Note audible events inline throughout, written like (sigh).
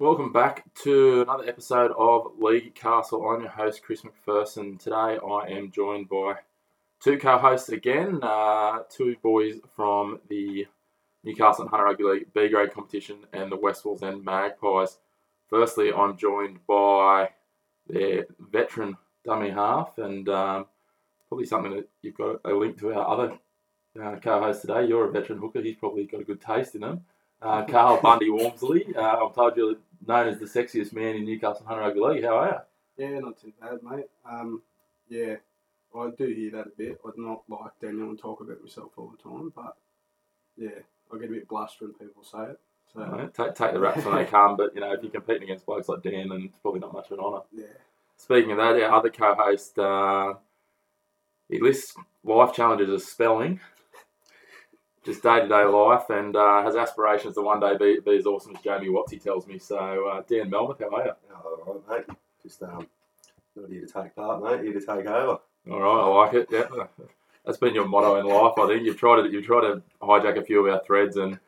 Welcome back to another episode of League Castle. I'm your host, Chris McPherson. Today I am joined by two co-hosts again, uh, two boys from the Newcastle and Hunter Rugby League B grade competition and the West Wallsend Magpies. Firstly, I'm joined by their veteran dummy half and um, probably something that you've got a link to our other uh, co-host today. You're a veteran hooker. He's probably got a good taste in them. Uh, Carl Bundy Walmsley. Uh, I'm told you're known as the sexiest man in Newcastle Hunter Rugby League. How are you? Yeah, not too bad, mate. Um, yeah, I do hear that a bit. I'd not like Daniel and talk about myself all the time, but yeah, I get a bit blushed when people say it. So take, take the raps when they come, but you know if you're competing against blokes like Dan, then it's probably not much of an honour. Yeah. Speaking of that, our other co-host, uh, he lists life challenges as spelling, just day to day life, and uh, has aspirations to one day be, be as awesome as Jamie Watts, he tells me. So, uh, Dan Melmoth, how are you? All right, mate. Just um, not here to take part, mate. Here to take over. All right, I like it. Yeah, (laughs) that's been your motto in life. I think you've tried to you've tried to hijack a few of our threads, and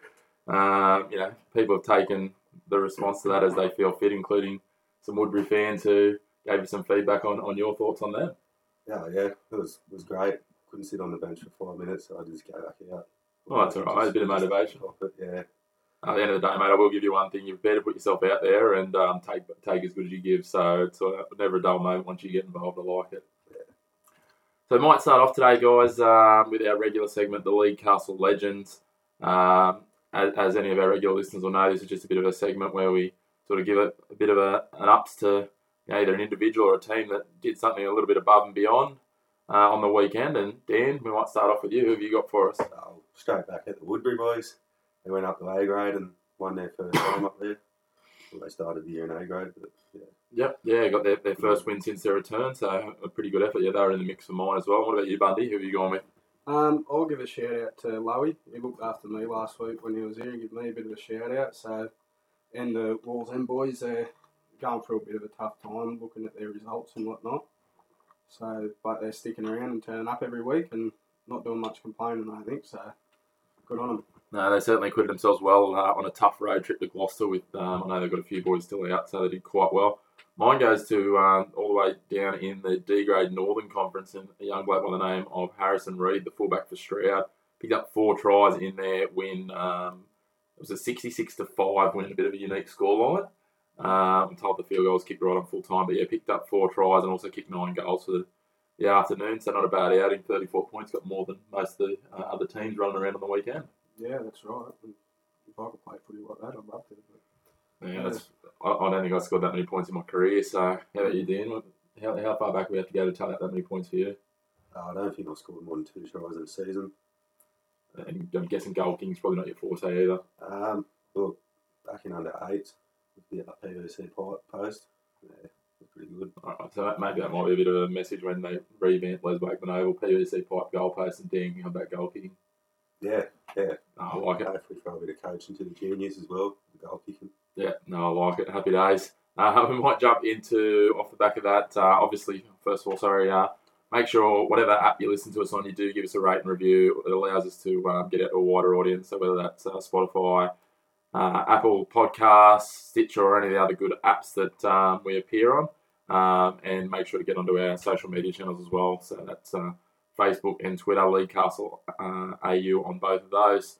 uh, you know people have taken the response to that as they feel fit, including some Woodberry fans who gave you some feedback on, on your thoughts on them. Yeah, yeah, it was was great. Couldn't sit on the bench for five minutes, so I just go back out. Oh, that's all right. A bit of motivation. Yeah. At the end of the day, mate, I will give you one thing: you've better put yourself out there and um, take take as good as you give. So it's uh, never a dull moment once you get involved. I like it. Yeah. So we might start off today, guys, um, with our regular segment, the League Castle Legends. Um, as, as, any of our regular listeners will know, this is just a bit of a segment where we sort of give it a bit of a, an ups to you know, either an individual or a team that did something a little bit above and beyond uh, on the weekend. And Dan, we might start off with you. Who have you got for us? Straight back at the Woodberry boys. They went up to A grade and won their first game up there. Well, they started the year in A grade, but yeah. Yep, yeah, got their, their first win since their return, so a pretty good effort. Yeah, they were in the mix for mine as well. What about you, Bundy? Who have you gone with? Um, I'll give a shout out to Lowy. He looked after me last week when he was here. He gave me a bit of a shout out. So, and the Walls Wallsend boys, they're going through a bit of a tough time looking at their results and whatnot. So, but they're sticking around and turning up every week and not doing much complaining, I think. So, good on them. No, they certainly acquitted themselves well uh, on a tough road trip to Gloucester. With um, I know they've got a few boys still out, so they did quite well. Mine goes to um, all the way down in the D grade Northern Conference, and a young bloke by the name of Harrison Reed, the fullback for Stroud, picked up four tries in their win. Um, it was a sixty-six to five win, a bit of a unique scoreline. I'm told the field goals kicked right on full time, but yeah, picked up four tries and also kicked nine goals for the, the afternoon. So not a bad outing. 34 points, got more than most of the uh, other teams running around on the weekend. Yeah, that's right. If I could play footy like that, I'd love to. But, yeah, yeah. I, I, don't think I scored that many points in my career. So how about you, Dan? How, how far back do we have to go to tally up that many points for you? Uh, I don't think I scored more than two tries in a season. And I'm guessing goal king's probably not your forte either. Um, look, back in under eight, the PVC post. Yeah, pretty good. All right, so maybe that might be a bit of a message when they revamp Les Wakeman Oval, PVC pipe goalpost and ding about goal kicking. Yeah, yeah. No, I like it. Hopefully throw a bit of coaching to the juniors as well, the goal kicking. Yeah, no, I like it. Happy days. Uh, (laughs) we might jump into, off the back of that, uh, obviously, first of all, sorry, uh, make sure whatever app you listen to us on, you do give us a rate and review. It allows us to um, get out to a wider audience, so whether that's uh, Spotify, uh, Apple Podcasts, Stitcher, or any of the other good apps that um, we appear on. Um, and make sure to get onto our social media channels as well. So that's uh, Facebook and Twitter, League Castle uh, AU on both of those.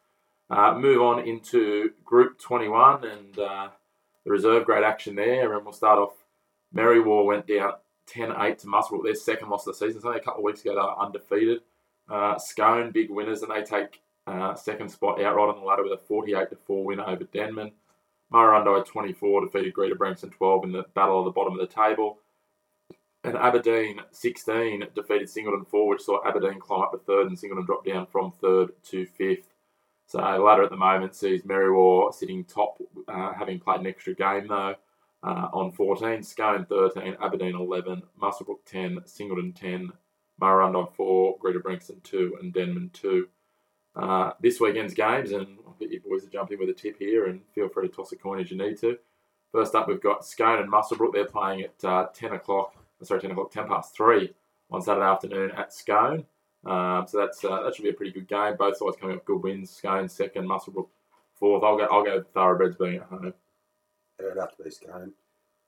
Uh, move on into Group 21 and uh, the reserve grade action there. And we'll start off. Merriwa went down 10 8 to Muswellbrook, their second loss of the season. It's only a couple of weeks ago they were undefeated. Uh, Scone, big winners, and they take second spot outright on the ladder with a 48 to 4 win over Denman. Murrurundi 24 defeated Greta Branxton 12 in the battle at the bottom of the table. And Aberdeen 16 defeated Singleton 4, which saw Aberdeen climb up to third and Singleton drop down from third to fifth. So the ladder at the moment sees Merriwa sitting top, uh, having played an extra game though, uh, on 14, Scone 13, Aberdeen 11, Muswellbrook 10, Singleton 10, Murrurundi 4, Greta Branxton 2, and Denman 2. Uh, this weekend's games, and I'll get you boys to jump in with a tip here, and feel free to toss a coin as you need to. First up, we've got Scone and Muswellbrook. They're playing at uh, 10 o'clock, sorry, 10 o'clock, 10 past 3 on Saturday afternoon at Scone. Um, so that's uh, that should be a pretty good game. Both sides coming up good wins. Scone second, Muswellbrook fourth. I'll go. I'll go Thoroughbreds being at home. It'd have to be Scone.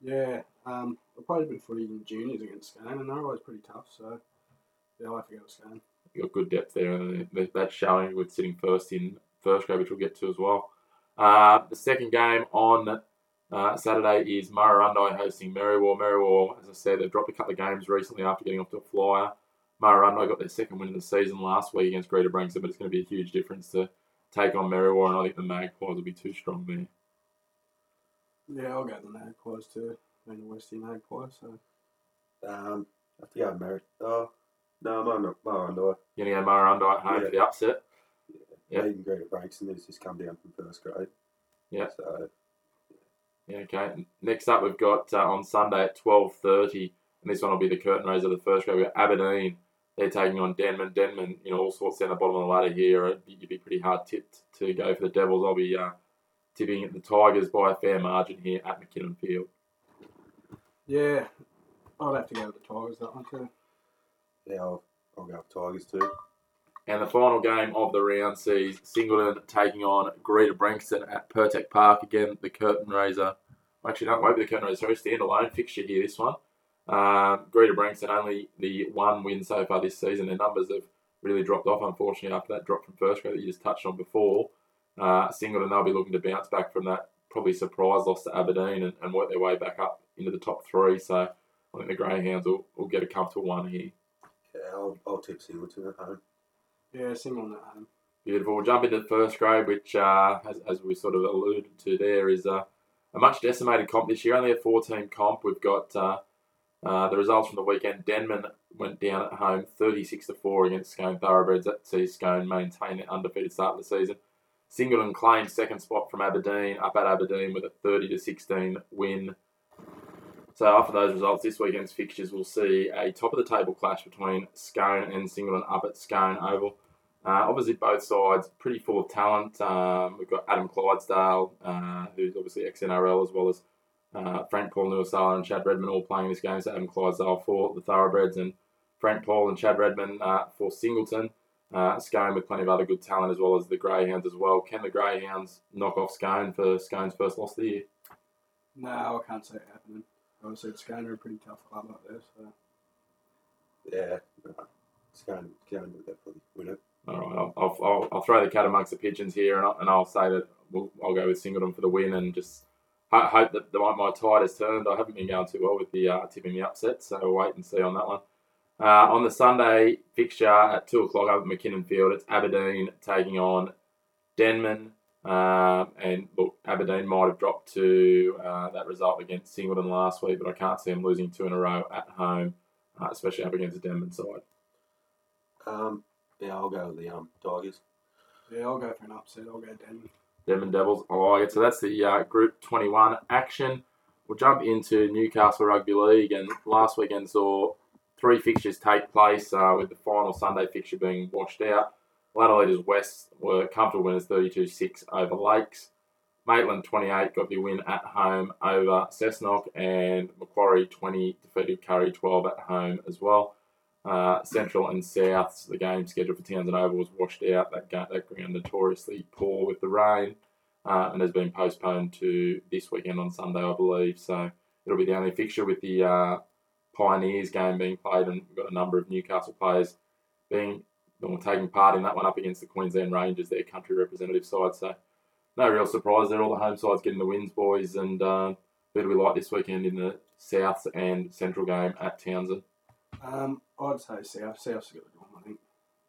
Yeah, um, I played a bit of footy in juniors against Scone, and they're always pretty tough. So yeah, I'll have to go with Scone. You got good depth there, and that's showing with sitting first in first grade, which we'll get to as well. Uh, the second game on uh, Saturday is Murrurundi hosting Merriwa. Merriwa, as I said, they've dropped a couple of games recently after getting off to a flyer. Murrurundi got their second win of the season last week against Greta Branxton, but it's going to be a huge difference to take on Merriwa, and I think the Magpies will be too strong there. Yeah, I'll go the Magpies too. I mean, the Westie Magpies. So Um, I have to go Merritt. Oh, no, Murrurundi. Murrurundi. You're going to go Murrurundi at home Yeah. for the upset. Yeah. Yeah. Even breaks and has just come down from first grade. Yeah. So, Yeah, okay. Next up, we've got uh, on Sunday at twelve thirty, and this one will be the curtain raiser of the first grade. We've got Aberdeen. They're taking on Denman. Denman, you know, all sorts down the bottom of the ladder here. It'd be- You'd be pretty hard tipped to go for the Devils. I'll be uh, tipping the Tigers by a fair margin here at McKinnon Field. yeah, I'd have to go with the Tigers that one too. Yeah, I'll, go Tigers too. And the final game of the round sees Singleton taking on Greta Branxton at Pertec Park. Again, the curtain raiser. Actually, no, won't be the curtain raiser. Sorry, standalone fixture here, this one. Um, Greta Branxton only the one win so far this season. Their numbers have really dropped off, unfortunately, after that drop from first grade that you just touched on before. Uh, Singleton, they'll be looking to bounce back from that probably surprise loss to Aberdeen and, and work their way back up into the top three. So I think the Greyhounds will, will get a comfortable one here. Yeah, I'll, I'll tip Singleton at home. Yeah, single at home. Beautiful. We'll jump into the first grade, which, uh, as, as we sort of alluded to there, is uh, a much decimated comp this year. Only a 14 comp. We've got uh, uh, the results from the weekend. Denman went down at home 36 to 4 against Scone Thoroughbreds. That sees Scone maintain an undefeated start of the season. Singleton claimed second spot from Aberdeen, up at Aberdeen with a 30 to 16 win. So after those results, this weekend's fixtures will see a top of the table clash between Scone and Singleton up at Scone Oval. Uh, obviously, both sides pretty full of talent. Um, we've got Adam Clydsdale, uh, who's obviously ex NRL, as well as uh, Frank Paul Nu'uausala and Chad Redmond all playing this game. So Adam Clydsdale for the Thoroughbreds and Frank Paul and Chad Redmond uh, for Singleton. Uh, Scone with plenty of other good talent as well as the Greyhounds as well. Can the Greyhounds knock off Scone for Scone's first loss of the year? No, I can't see it happening. Obviously, Scone are a pretty tough club up there. So Yeah, no, Scone, Scone will definitely win it. All right, I'll, I'll, I'll, I'll throw the cat amongst the pigeons here, and I'll, and I'll say that we'll, I'll go with Singleton for the win, and just ho- hope that the, my, my tide has turned. I haven't been going too well with the uh, tipping the upset, so we'll wait and see on that one. Uh, on the Sunday fixture at two o'clock up at McKinnon Field, it's Aberdeen taking on Denman. Um, and look, Aberdeen might have dropped to uh, that result against Singleton last week, but I can't see them losing two in a row at home, uh, especially up against the Denman side. Um, yeah, I'll go with the um, Tigers. yeah, I'll go for an upset. I'll go Denver. Devon Devils. I like it. So that's the uh, Group 21 action. We'll jump into Newcastle Rugby League, and last weekend saw three fixtures take place, uh, with the final Sunday fixture being washed out. Leaders West were comfortable winners 32 6 over Lakes. Maitland 28 got the win at home over Cessnock, and Macquarie 20 defeated Kurri 12 at home as well. Uh, Central and South, the game scheduled for Townson Oval was washed out. That, ga- that ground notoriously poor with the rain uh, and has been postponed to this weekend on Sunday, I believe. So it'll be the only fixture with the uh, Pioneers game being played, and we've got a number of Newcastle players being or taking part in that one up against the Queensland Rangers, their country representative side. So no real surprise there. All the home sides getting the wins, boys, and uh, who do we like this weekend in the South and Central game at Townson? Um, I'd say South. South's got the one. I think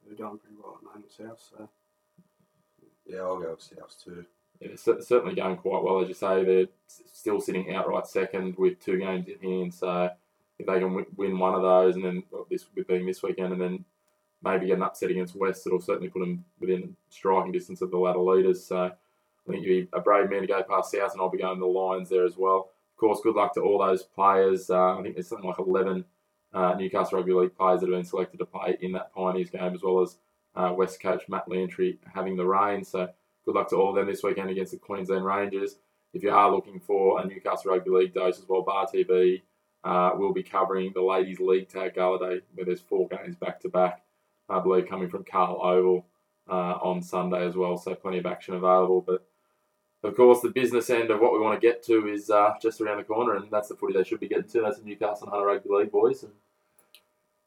they're going pretty well at the moment. South. So Yeah, I'll go with Souths too. Yeah, cer- certainly going quite well, as you say. They're s- still sitting outright second with two games in hand. So if they can wi- win one of those, and then well, this with being this weekend, and then maybe get an upset against West, it'll certainly put them within striking distance of the ladder leaders. So I think you'd be a brave man to go past South, and I'll be going the Lions there as well. Of course, good luck to all those players. Uh, I think there's something like 11 uh, Newcastle Rugby League players that have been selected to play in that Pioneers game, as well as uh, West coach Matt Lantry having the reign. So good luck to all of them this weekend against the Queensland Rangers. If you are looking for a Newcastle Rugby League dose as well, Bar TV uh, will be covering the Ladies League Tag Gala Day, where there's four games back to back. I believe coming from Carl Oval uh, on Sunday as well, so plenty of action available. But of course, the business end of what we want to get to is uh, just around the corner, and that's the footy they should be getting to. That's the Newcastle Hunter Rugby League boys. And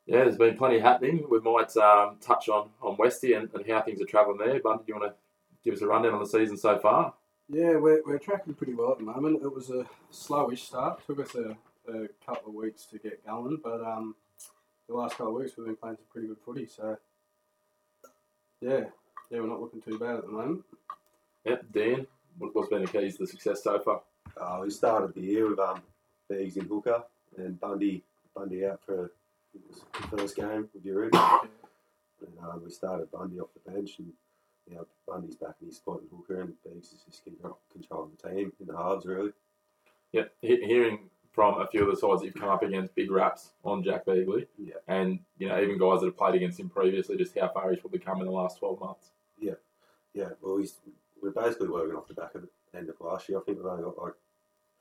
yeah, there's been plenty happening. We might um, touch on on Westy and, and how things are travelling there. Bundy, do you want to give us a rundown on the season so far? Yeah, we're, we're tracking pretty well at the moment. It was a slowish start. Took us a, a couple of weeks to get going, but um, the last couple of weeks we've been playing some pretty good footy. So yeah, yeah, we're not looking too bad at the moment. Yep, Dan, what- what's been the keys to the success so far? Uh, we started the year with um, Beegs in hooker and Bundy Bundy out for it was the first game with your And um, we started Bundy off the bench, and you know, Bundy's back in his spot in hooker, and Beegs is just control- controlling the team in the halves, really. Yep, hearing from a few of the sides that you've come up against big raps on Jack Beagley, Yeah. and you know even guys that have played against him previously, just how far he's probably come in the last twelve months. Yeah, Yeah. well, he's, we're basically working off the back of the end of last year. I think we've only got like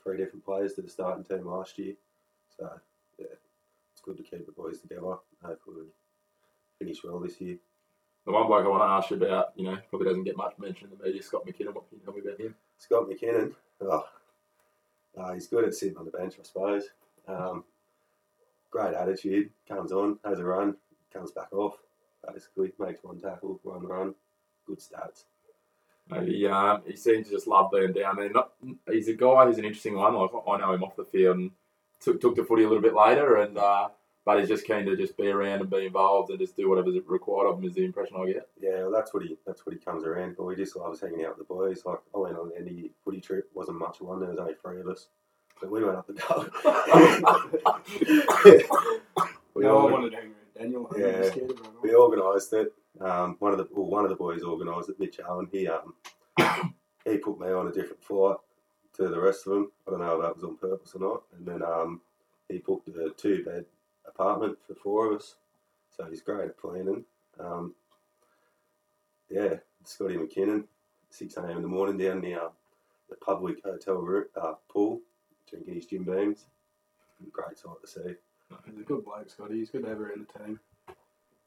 three different players to the starting team last year. So, yeah, it's good to keep the boys together. Hopefully, we finish well this year. The one bloke I want to ask you about, you know, probably doesn't get much mention in the media, Scott McKinnon. What can you tell me about him? Scott McKinnon, oh, uh, he's good at sitting on the bench, I suppose. Um, great attitude, comes on, has a run, comes back off, basically, makes one tackle, one run, good stats. Uh, He, um, he seems to just love being down there. Not, he's a guy who's an interesting one. Like I know him off the field and took, took the footy a little bit later, and uh, but he's just keen to just be around and be involved and just do whatever's required of him. Is the impression I get. Yeah, well, that's what he that's what he comes around for. He just loves hanging out with the boys. Like I went on any footy trip, wasn't much of one. There was only three of us, but we went up the goal. (laughs) we, no, I organ- wanted to hang around Daniel. I'm Yeah. scared we organised it. Um, one of the well, one of the boys organised it. Mitch Allen. He um he put me on a different flight to the rest of them. I don't know if that was on purpose or not. And then um he booked a two bed apartment for four of us. So he's great at planning. Um, yeah, Scotty McKinnon, 6 a.m. in the morning down the, uh, the public hotel room, uh, pool, drinking his Jim Beams. Great sight to see. He's a good bloke, Scotty. He's good to have around the team.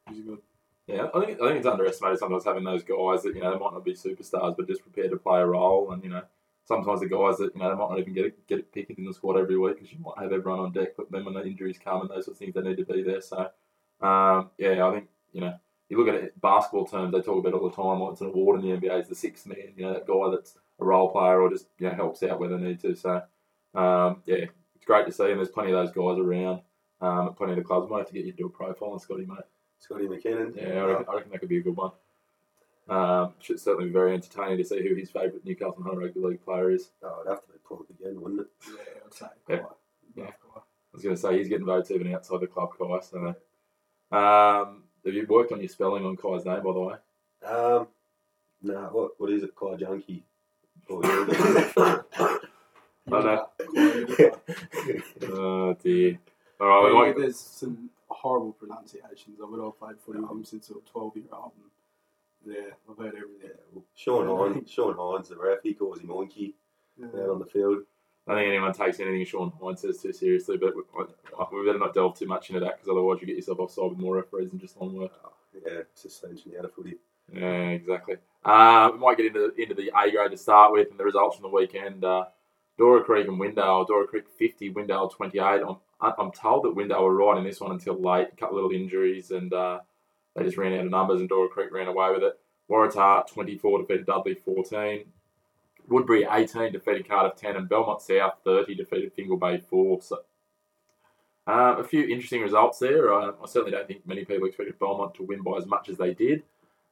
He's a good. Yeah, I think I think it's underestimated sometimes having those guys that you know they might not be superstars, but just prepared to play a role. And you know, sometimes the guys that you know they might not even get it, get it picked in the squad every week because you might have everyone on deck. But then when the injuries come and those sort of things, they need to be there. So um, yeah, I think you know you look at it basketball terms, they talk about it all the time. Like it's an award in the NBA is the sixth man. You know that guy that's a role player or just you know helps out where they need to. So um, yeah, it's great to see, and there's plenty of those guys around. Um, at plenty of the clubs. Might have to get you to do a profile on Scotty, mate. Scotty McKinnon. Yeah, I reckon, I reckon that could be a good one. Um, should certainly be very entertaining to see who his favourite Newcastle Hunter Rugby League player is. Oh, it'd have to be Plonk again, wouldn't it? Yeah, I'd say. Yeah. Quite. Yeah. Quite. I was going to say he's getting votes even outside the club, Kai. So, um, have you worked on your spelling on Kai's name, by the way? Um, nah, what, what is it? Kai Junkie. Oh, (laughs) yeah. I know. (laughs) Oh dear. All right, we Yeah, there's some horrible pronunciations of it. I've played footy with him since I was 12 year old. And yeah, I've heard everything. Sean Hines, Sean Hines, the ref, he calls him Monkey Yeah. out on the field. I don't think anyone takes anything Sean Hines says too seriously, but we, we better not delve too much into that because otherwise you get yourself offside with more referees than just one word. Yeah, suspension out of footy. Yeah, exactly. Uh, we might get into into the A grade to start with, and the results from the weekend. Uh, Dora Creek and Windale. Dora Creek 50, Windale 28. I'm, I'm told that Windale were right in this one until late. A couple of little injuries, and uh, they just ran out of numbers, and Dora Creek ran away with it. Waratah 24 defeated Dudley 14. Woodberry 18 defeated Cardiff 10, and Belmont South 30 defeated Fingal Bay 4. So uh, a few interesting results there. I certainly don't think many people expected Belmont to win by as much as they did.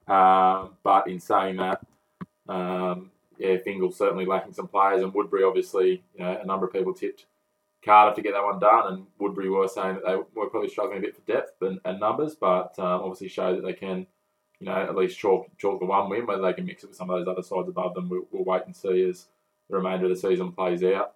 Um, but in saying that, um, yeah, Fingal certainly lacking some players, and Woodberry obviously, you know, a number of people tipped Cardiff to get that one done, and Woodberry were saying that they were probably struggling a bit for depth and, and numbers, but um, obviously show that they can, you know, at least chalk, chalk the one win. Whether they can mix it with some of those other sides above them, we'll, we'll wait and see as the remainder of the season plays out.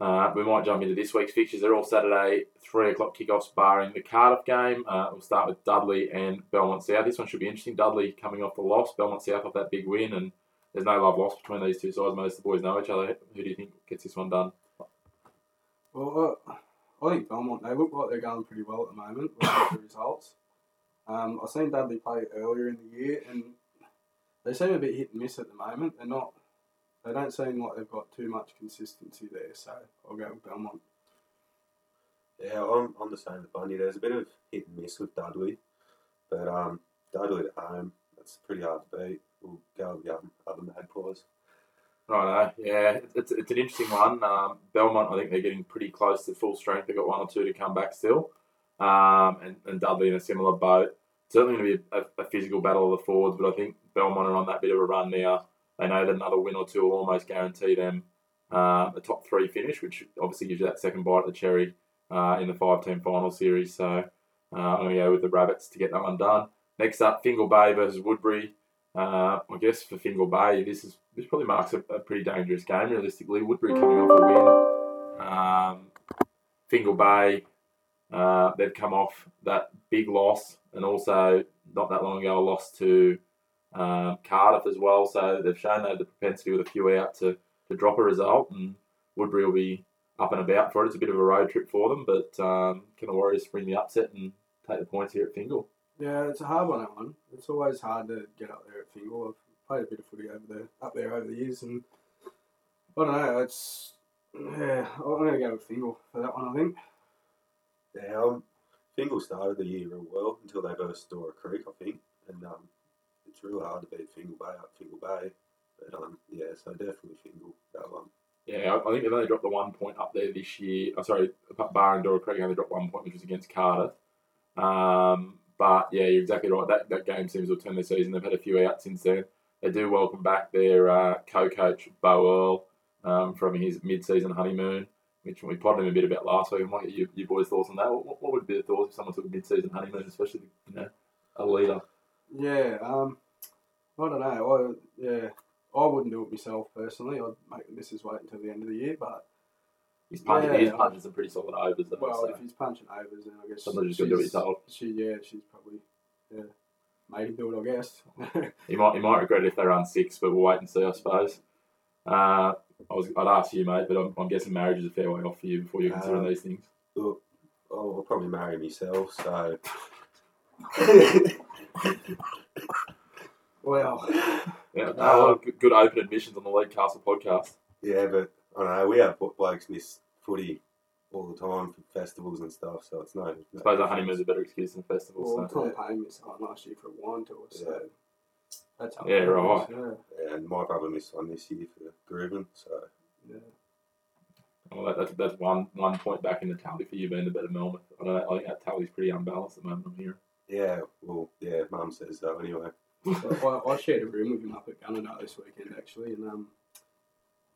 Uh, we might jump into this week's fixtures. They're all Saturday, 3 o'clock kickoffs, barring the Cardiff game. Uh, we'll start with Dudley and Belmont South. This one should be interesting. Dudley coming off the loss, Belmont South off that big win, and there's no love lost between these two sides. Most of the boys know each other. Who do you think gets this one done? Well, uh, I think Belmont, they look like they're going pretty well at the moment (coughs) with the results. Um, I've seen Dudley play earlier in the year, and they seem a bit hit and miss at the moment. They're not, they don't seem like they've got too much consistency there, so I'll go with Belmont. Yeah, I'm, I'm the same with Bundy. There's a bit of hit and miss with Dudley, but um, Dudley at home, that's pretty hard to beat. We'll go with the other, other Magpies. Right, yeah, it's, it's an interesting one. Um, Belmont, I think they're getting pretty close to full strength. They've got one or two to come back still, um, and, and Dudley in a similar boat. Certainly going to be a, a, physical battle of the forwards, but I think Belmont are on that bit of a run now. They know that another win or two will almost guarantee them uh, a top three finish, which obviously gives you that second bite of the cherry uh, in the five-team final series. So uh, I'm going to go with the Rabbits to get that one done. Next up, Fingal Bay versus Woodberry. Uh, I guess for Fingal Bay, this is this probably marks a, a, pretty dangerous game. Realistically, Woodberry coming off a win. Um, Fingal Bay, uh, they've come off that big loss, and also not that long ago a loss to um, Cardiff as well. So they've shown they have the propensity with a few out to, to drop a result, and Woodberry will be up and about for it. It's a bit of a road trip for them, but um, can the Warriors spring the upset and take the points here at Fingal? Yeah, it's a hard one. That one. It's always hard to get up there at Fingal. I've played a bit of footy over there, up there over the years, and I don't know. It's yeah. I'm going to go with Fingal for that one. I think. Yeah, um, Fingal started the year real well until they burst Dora Creek, I think, and um, it's real hard to beat Fingal Bay up Fingal Bay. But um, yeah, so definitely Fingal that one. Yeah, I think they've only dropped the one point up there this year. I'm oh, sorry, Bar and Dora Creek only dropped one point, which was against Cardiff. Um, but yeah, you're exactly right. That, that game seems to have turned their season. They've had a few out since then. They do welcome back their uh, co-coach Bo Earl um, from his mid-season honeymoon, which we potted him a bit about last week. Get your, your boys' thoughts on that. What, what would be the thoughts if someone took a mid-season honeymoon, especially you know a leader? Yeah, um, I don't know. I yeah, I wouldn't do it myself personally. I'd make the missus wait until the end of the year, but he's punching. Yeah, he's punching some pretty solid overs. Though, well, so. if he's punching overs, then I guess sometimes just to do it. She yeah, she's probably yeah made him do it. I guess (laughs) he might he might regret it if they run six, but we'll wait and see. I suppose. Uh, I was I'd ask you, mate, but I'm, I'm, guessing marriage is a fair way off for you before you're considering um, these things. Look, I'll probably marry myself, so. (laughs) Well, yeah, um, good open admissions on the League Castle podcast. Yeah, but I know we have blokes miss footy all the time for festivals and stuff, so it's no. no I suppose a honeymoon's a better excuse than festivals. Well, so. Tom Payne missed one last year for a wine tour, so yeah. that's how. Yeah, right. Yeah. yeah. and my brother missed one this year for Groovin, so. Yeah. Well, that, that's, that's one one point back in the tally for you being the better Melbourne. I don't know. I think that tally's pretty unbalanced at the moment. I'm hearing. Yeah, well, yeah, Mum says so anyway. I, I, shared a room with him up at Gunnedah this weekend actually, and um,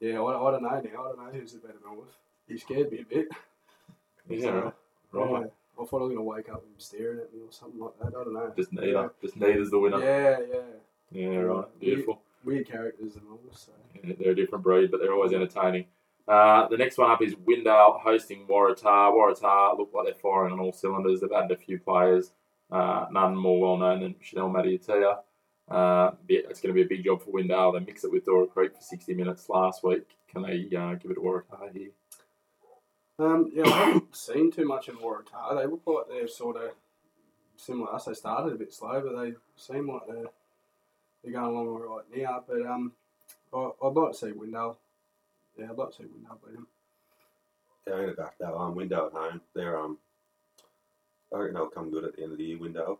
yeah, I, I don't know now. I don't know who's the better Melbourne. He scared me a bit. (laughs) Yeah, so, right. Yeah, I thought I was gonna wake up with him staring at me or something like that. I don't know. Just neither. Yeah. Just neither's the winner. Yeah, yeah. Yeah, right. Beautiful. Weird, weird characters, the Melbourne. So. Yeah, they're a different breed, but they're always entertaining. Uh, the next one up is Windale hosting Waratah. Waratah look like they're firing on all cylinders. They've added a few players, uh, none more well known than Chanel Mattia. Uh, it's going to be a big job for Windale. They mix it with Dora Creek for 60 minutes last week. Can they uh, give it a Waratah here? Um, yeah, I haven't (coughs) seen too much of Waratah. They look like they're sort of similar to us. They started a bit slow, but they seem like they're, they're going along all right now. But um, I, would like to see Windale. Yeah, I'd like to see Windale beat them. Yeah, I'm going to back that one. Windale at home. They're, um, I reckon they'll come good at the end of the year, Windale.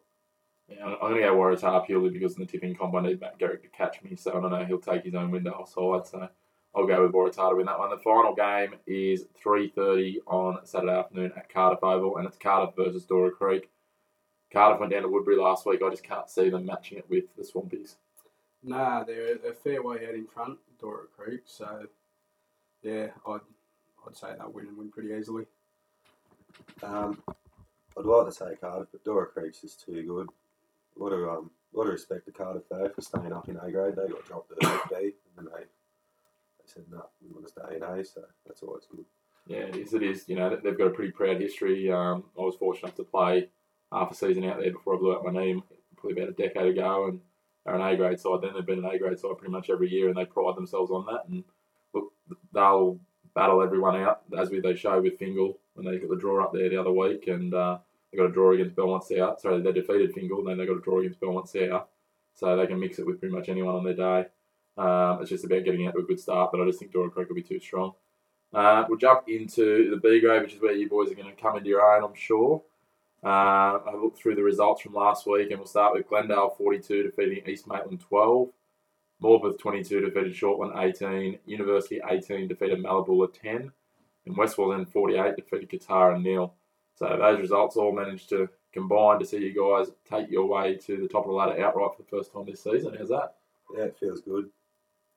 Yeah, I'm going to go Waratah purely because in the tipping comp I need Matt Garrick to catch me, so I don't know he'll take his own window side. So I'll go with Waratah to win that one. The final game is 3:30 on Saturday afternoon at Cardiff Oval, and it's Cardiff versus Dora Creek. Cardiff went down to Woodberry last week. I just can't see them matching it with the Swampies. Nah, they're a fair way out in front, Dora Creek. So yeah, I'd I'd say they'll win and win pretty easily. Um, I'd like to say Cardiff, but Dora Creek's just too good. A lot of um, lot of respect to Cardiff though for staying up in A grade. They got dropped to B, and they they said no, we want to stay in A, so that's always good. Yeah, it is. It is. You know, they've got a pretty proud history. Um, I was fortunate enough to play half a season out there before I blew out my knee, probably about a decade ago, and they're an A grade side. Then they've been an A grade side pretty much every year, and they pride themselves on that. And look, they'll battle everyone out as we they show with Fingal when they got the draw up there the other week, and uh, they got a draw against Belmont South. Sorry, they defeated Fingal, and then they got a draw against Belmont South, so they can mix it with pretty much anyone on their day. Um, it's just about getting out to a good start, but I just think Dora Creek will be too strong. Uh, we'll jump into the B grade, which is where you boys are going to come into your own, I'm sure. Uh, I looked through the results from last week, and we'll start with Glendale 42 defeating East Maitland 12. Morpeth 22 defeated Shortland 18. University 18 defeated Mallabula 10. And West Wallsend 48 defeated Kotara nil. So those results all managed to combine to see you guys take your way to the top of the ladder outright for the first time this season. How's that? Yeah, it feels good.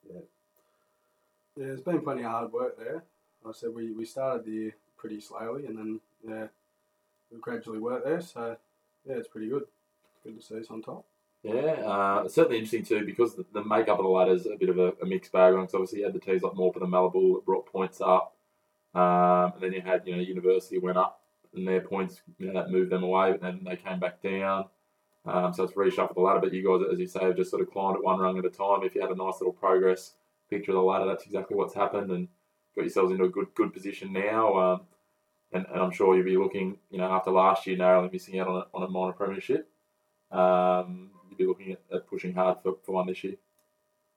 Yeah, there's been plenty of hard work there. Like I said we, we started the year pretty slowly, and then yeah, we gradually worked there. So yeah, it's pretty good. Good to see us on top. Yeah, uh, it's certainly interesting too because the, the makeup of the ladder is a bit of a, a mixed bag. Because obviously you had the teams like Morpeth and Malibu that brought points up, um, and then you had you know University went up and their points you know that moved them away, but then they came back down. Um, so it's reshuffled the ladder. But you guys, as you say, have just sort of climbed it one rung at a time. If you had a nice little progress picture of the ladder, that's exactly what's happened, and got yourselves into a good good position now. Um, and, and I'm sure you'll be looking, you know, after last year narrowly missing out on a, on a minor premiership. Um, you'll be looking at, at pushing hard for, for one this year.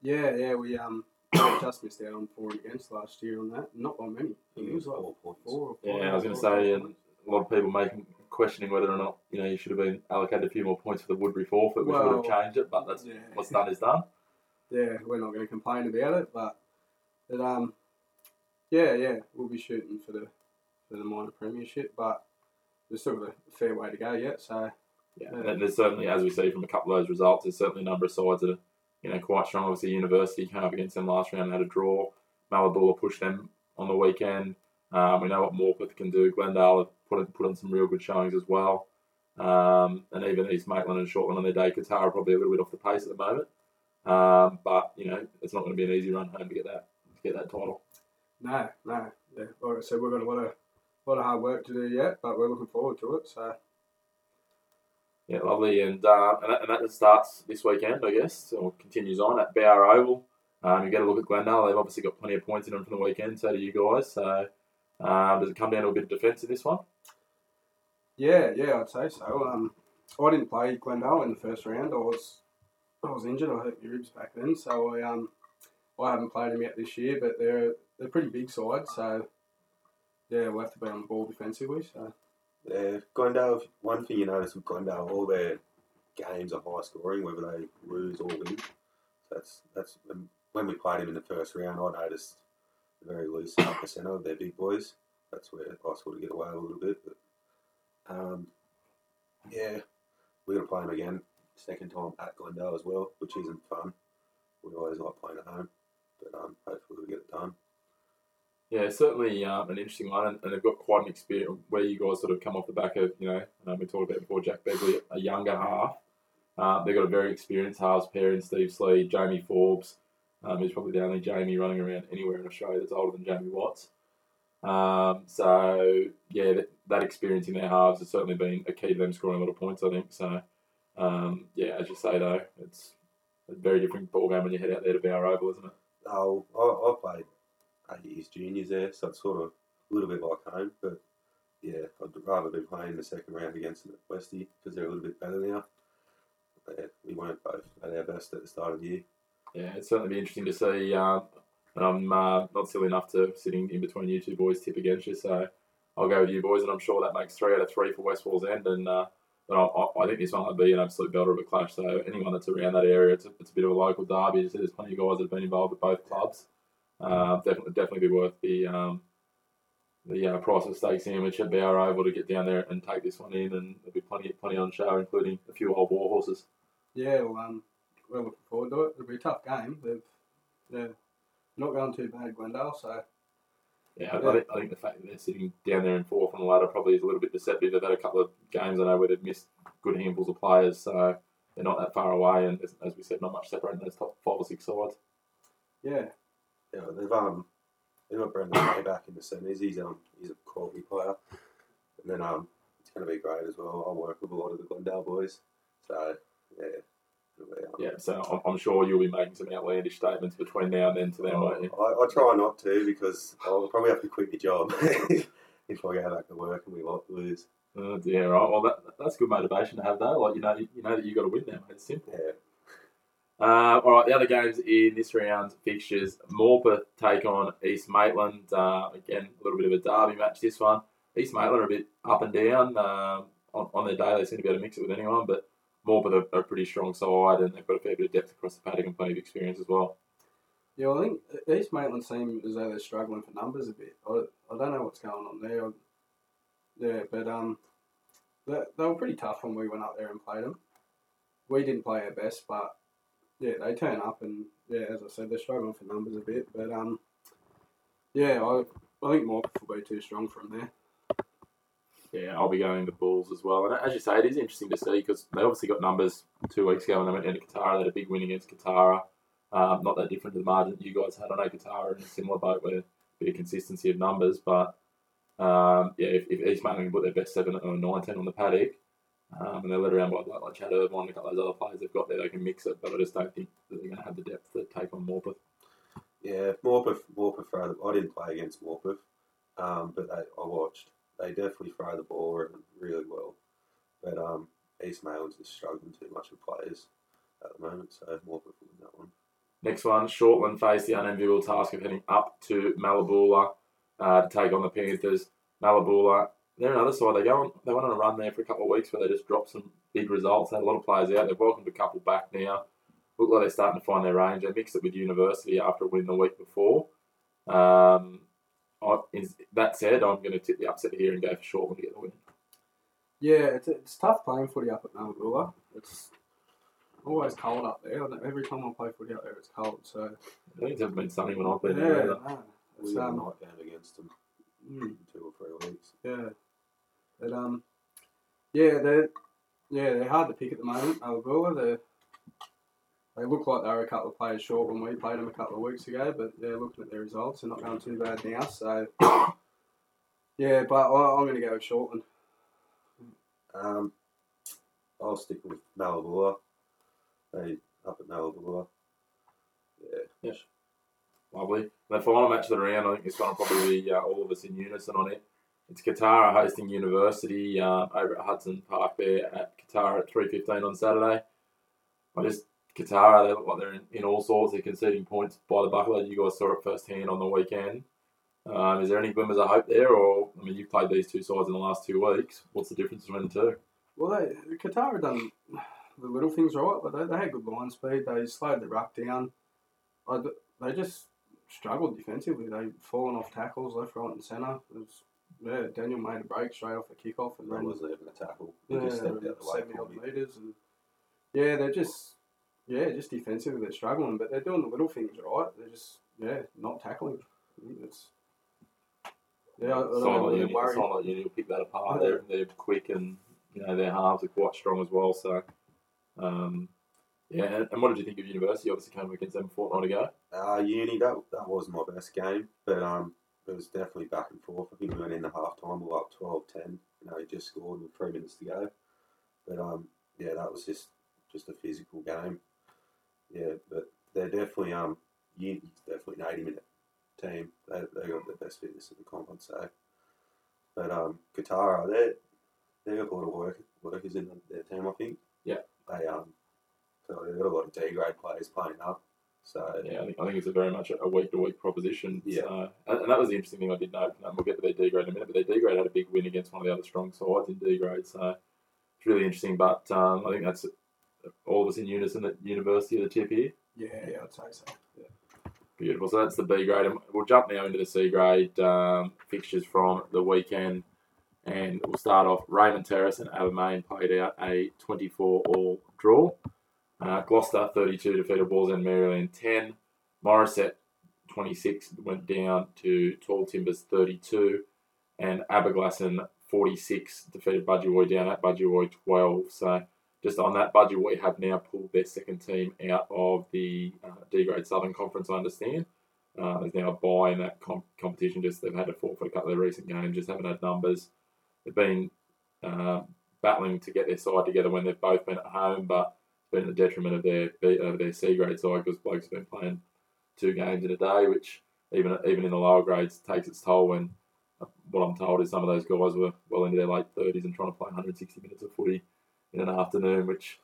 Yeah, yeah, we um (coughs) we just missed out on four against last year on that. Not by many. It was like Four points. four or Yeah. I was going to say, and a lot of people making questioning whether or not you know you should have been allocated a few more points for the Woodberry forfeit, which would have changed it. But that's yeah. what's done is done. (laughs) yeah, we're not going to complain about it, but it, um, yeah, yeah, we'll be shooting for the for the minor premiership, but there's still got a fair way to go yet. So Yeah, Yeah. and there's certainly, as we see from a couple of those results, there's certainly a number of sides that are you know quite strong. Obviously, University came up against them last round and had a draw. Mallabula pushed them on the weekend. Um, we know what Morpeth can do. Glendale have put put in some real good showings as well. Um, and even East Maitland and Shortland on their day, Qatar are probably a little bit off the pace at the moment. Um, but you know, it's not going to be an easy run home to get that to get that title. no, no, yeah, like I said, we've got a lot of lot of hard work to do yet, but we're looking forward to it. So Yeah, lovely, and uh, and, that, and that starts this weekend, I guess, or continues on at BR Oval. Um, you get a look at Glendale; they've obviously got plenty of points in them from the weekend. So do you guys. So um, does it come down to a bit of defence in this one? yeah, yeah, I'd say so. Um, I didn't play Glendale in the first round. I was I was injured. I hurt my ribs back then, so I um I haven't played them yet this year. But they're they're a pretty big side, so yeah, we'll have to be on the ball defensively. So Yeah, Glendale. One thing you notice with Glendale, all their games are high scoring, whether they lose or win. So that's that's when, when we played them in the first round. I noticed a very loose percent of their big boys. That's where of get away a little bit. But um, yeah, we're gonna play them again second time at Glendale as well, which isn't fun. We always like playing at home, but um, hopefully we'll get it done. Yeah, certainly um, an interesting one, and, and they've got quite an experience where you guys sort of come off the back of, you know, um, we talked about before Jack Begley, a younger half. Uh, they've got a very experienced halves pair in Steve Slee, Jamie Forbes, um, who's probably the only Jamie running around anywhere in Australia that's older than Jamie Watts. Um, so, yeah, that, that experience in their halves has certainly been a key to them scoring a lot of points, I think. So, um, yeah, as you say, though, it's a very different ball game when you head out there to BR Oval, isn't it? Oh, I, I played eight years juniors there, so it's sort of a little bit like home. But yeah, I'd rather be playing the second round against Westie because they're a little bit better now. But yeah, we weren't both at our best at the start of the year. Yeah, it'd certainly be interesting to see. Um, and I'm uh, not silly enough to sitting in between you two boys tip against you, so I'll go with you boys, and I'm sure that makes three out of three for West Wallsend. And uh, but I, I- think this one will be an absolute belter of a clash. So anyone that's around that area, it's a, it's a bit of a local derby. So there's plenty of guys that have been involved with both clubs. Uh, definitely, definitely be worth the um, the uh, price of steak sandwich at BR Oval to get down there and take this one in, and there'll be plenty plenty on show, including a few old war horses. yeah, well, um, we're looking forward to it. It'll be a tough game. They've they're not going too bad, Glendale. So Yeah, I, Yeah. I, think, I think the fact that they're sitting down there in fourth on the ladder probably is a little bit deceptive. They've had a couple of games I know where they've missed good handfuls of players, so they're not that far away. And as, as we said, not much separating those top five or six sides. Yeah, Yeah, they've um they've got Brendan May back in the semis. He's um he's a quality player, and then um it's going to be great as well. I work with a lot of the Glendale boys, so yeah, it'll be, Yeah, so I'm, I'm sure you'll be making some outlandish statements between now and then to them, won't you? I, I try not to because I'll probably have to quit my job (laughs) if I go back to work and we lose. Oh dear, right. Well, that, that's good motivation to have, though. Like you know, you know that you got to win now. mate. It's simple. Yeah, Uh, all right, the other games in this round fixtures: Morpeth take on East Maitland. Uh, again, a little bit of a derby match. This one, East Maitland are a bit up and down. Um on, on their day, they seem to be able to mix it with anyone, but Morpeth are, are a pretty strong side, and they've got a fair bit of depth across the paddock and plenty of experience as well. yeah. I think East Maitland seem as though they're struggling for numbers a bit. I, I don't know what's going on there. Yeah, but um, they, they were pretty tough when we went up there and played them. We didn't play our best, but yeah, they turn up and yeah, as I said, they're struggling for numbers a bit. But um, yeah, I I think Morpeth will be too strong from there. Yeah, I'll be going the Bulls as well. And as you say, it is interesting to see because they obviously got numbers two weeks ago when they went down to Kotara. They had a big win against Kotara. Um, not that different to the margin that you guys had. I know Kotara in a similar boat with a bit of consistency of numbers, but um, yeah, if, if East Maitland can put their best seven or nine ten on the paddock, um, and they're led around by like, like Chad Irvine and a couple of those other players they've got there, they can mix it. But I just don't think that they're going to have the depth to take on Morpeth. yeah. Morpeth, Morpeth I didn't play against Morpeth, um, but they, I watched. They definitely throw the ball really well, but um, East Maitland's just struggling too much with players at the moment, so more will win that one. Next one, Shortland face the unenviable task of heading up to Mallabula uh, to take on the Panthers. Mallabula, they're another side. They go on, they went on a run there for a couple of weeks where they just dropped some big results. They had a lot of players out. They've welcomed a couple back now. Look like they're starting to find their range. They mixed it with University after a win the week before. Um, I, is, that said, I'm going to tip the upset here and go for Shortland to get the win. Yeah, it's, it's tough playing footy up at Mallabula. It's always cold up there. Every time I play footy up there, it's cold. So I think it's never been sunny when I've yeah, been there. either. no, We it's, got a um, night game against them mm, in two or three weeks. yeah, but um, yeah, they're yeah they're hard to pick at the moment. Mallabula, they they look like they were a couple of players short when we played them a couple of weeks ago, but they're looking at their results. They're not going too bad now. So (coughs) yeah, but I, I'm going to go with Shortland. Um, I'll stick with Mallabula. They up at Mallabula. Yeah, Yes. Lovely. The final match of the round, I think this one will probably be uh, all of us in unison on it. It's Kotara hosting University uh, over at Hudson Park there at Kotara at 3.15 on Saturday. I just, Kotara, they look like they're in, in all sorts. They're conceding points by the buckler. You guys saw it firsthand on the weekend. Um, is there any glimmers of hope there? Or, I mean, you've played these two sides in the last two weeks. What's the difference between the two? Well, they Qatar had done the little things right, but they, they had good line speed. They slowed the ruck down. I, they just struggled defensively. They fallen off tackles left, right, and centre. Was, yeah, Daniel made a break straight off the kickoff and that ran wasn't even a tackle. He yeah, just stepped out the way seventy for odd me. metres, and yeah, they're just yeah, just defensively they're struggling, but they're doing the little things right. They're just yeah, not tackling. It's yeah, I, I don't know, Silent they're Uni, worried. Silent Uni will pick that apart. They're, they're quick and you know their halves are quite strong as well. So um, yeah. And, and what did you think of University? Obviously came against them a fortnight ago. Uh, uni, that that was my best game, but um, it was definitely back and forth. I think we went in the half time, we were up 12 10. You know, he just scored with three minutes to go. But um, yeah, that was just just a physical game. Yeah, but they're definitely um, definitely an 80 minute team. They they got the best fitness in the comp, I'd say. But um, Kotara, they they got a lot of work, workers in their team, I think. Yeah. They um, so they've got a lot of D grade players playing up. So Yeah, I think, I think it's a very much a week to week proposition. Yeah. And, and that was the interesting thing I did note. And we'll get to their D grade in a minute, but their D grade had a big win against one of the other strong sides in D grade. So it's really interesting. But um, I think that's all of us in unison at University of the tip here. Yeah, yeah, I'd say so. Yeah. Beautiful. So that's the B grade. And we'll jump now into the C grade um, fixtures from the weekend. And we'll start off Raymond Terrace and Abermain played out a 24 all draw. Uh, Gloucester 32 defeated Wallsend Maryland 10. Morisset 26 went down to Tall Timbers 32, and Aberglasslyn 46 defeated Budgewoi down at Budgewoi 12. So just on that, Budgewoi have now pulled their second team out of the uh, D Grade Southern Conference, I understand. Uh, there's now a buy in that comp- competition. Just they've had to forfeit a couple of their recent games, just haven't had numbers. They've been uh, battling to get their side together when they've both been at home, but been at the detriment of their of their C grade side because blokes have been playing two games in a day, which even even in the lower grades takes its toll. When uh, what I'm told is some of those guys were well into their late 30s and trying to play 160 minutes of footy in an afternoon, which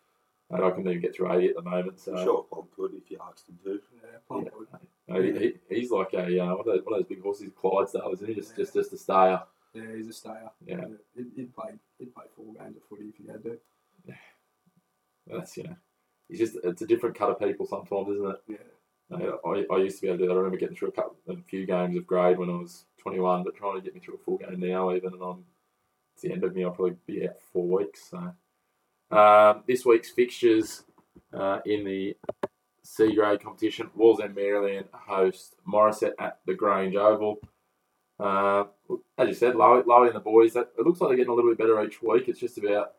I can even get through 80 at the moment. So I'm sure Plum could if you asked him to. Yeah, Plum Yeah. would. no, he, he, he's like a uh, one, of those, one of those big horses, Clydesdale, isn't he? Just just just a stayer. Yeah, he's a stayer. Yeah. He'd, he'd play. He'd play four games of footy if he had to. Yeah. That's you know, he's just it's a different cut of people sometimes, isn't it? Yeah. I, I, I used to be able to do that. I remember getting through a, couple, a few games of grade when I was 21, but trying to get me through a full game now, even, and I'm it's the end of me, I'll probably be out for four weeks. So, um, this week's fixtures uh, in the C grade competition: Wallsend Maryland host Morisset at the Grange Oval. Uh, as you said, Lowy, and the boys. That it looks like they're getting a little bit better each week. It's just about,